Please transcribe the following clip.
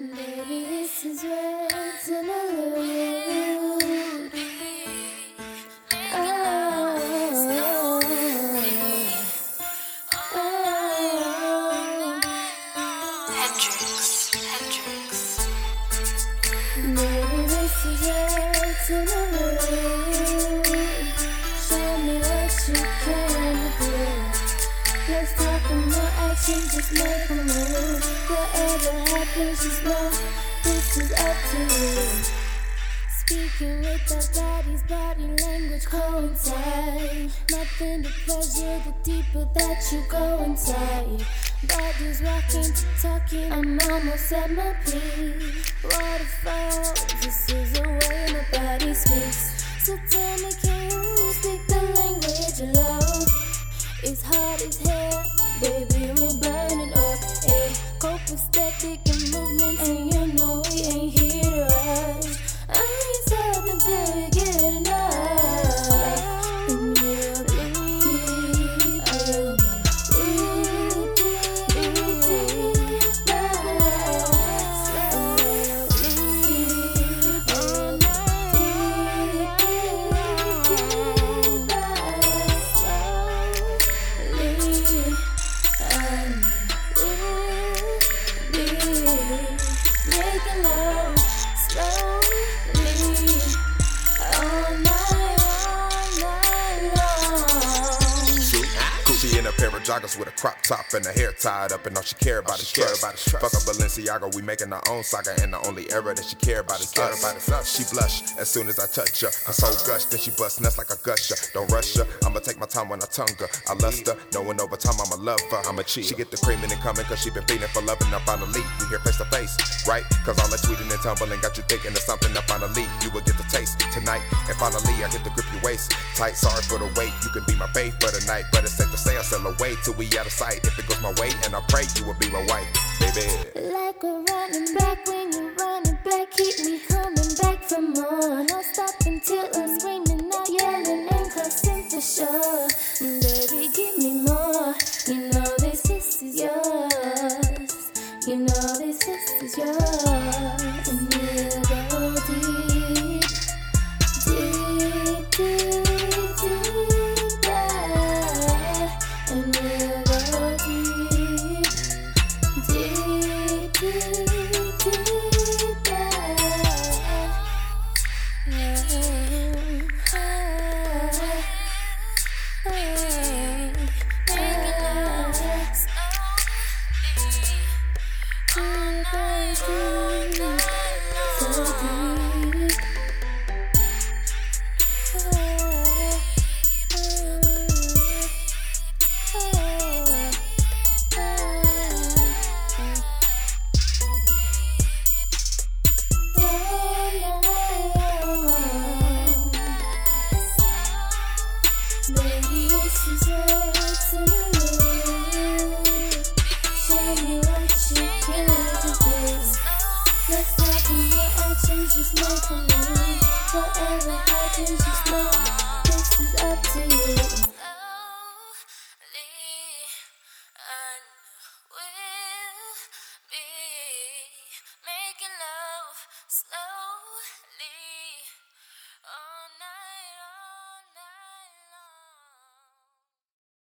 Baby, this is words in a. Oh, oh, Hendrix, Hendrix. Baby, this is words in a Happens, just this is up to you. Speaking with our bodies, body language coincide. Nothing to pleasure the deeper that you go inside. Bodies rocking, talking, I'm almost at my peak. Waterfalls, this is the way my body speaks. So and movement, and She in a pair of joggers with a crop top and her hair tied up, and all she care about is trust. Fuck up Balenciaga, we making our own saga, and the only error that she care about is us. She blush as soon as I touch her. Her soul gush, then she bust nuts like a gusher. Don't rush her, I'ma take my time when I tongue her. I lust her, knowing over time I'ma love her. I'm a cheat. She get the creaming and coming, cause she been feeding for loving. I finally, we here face to face, right? Cause all that tweeting and tumbling got you thinking of something. I finally, you will get the taste tonight, and finally I get to grip your waist tight. Sorry for the wait, you can be my babe for the night, but it's safe to say I'll sail away till we out of sight. If it goes my way, and I pray you will be my wife, baby. Like we're running back when you're running back, keep me coming back for more. No stop until I'm is meant for me. Whatever happens, just know this is up to you.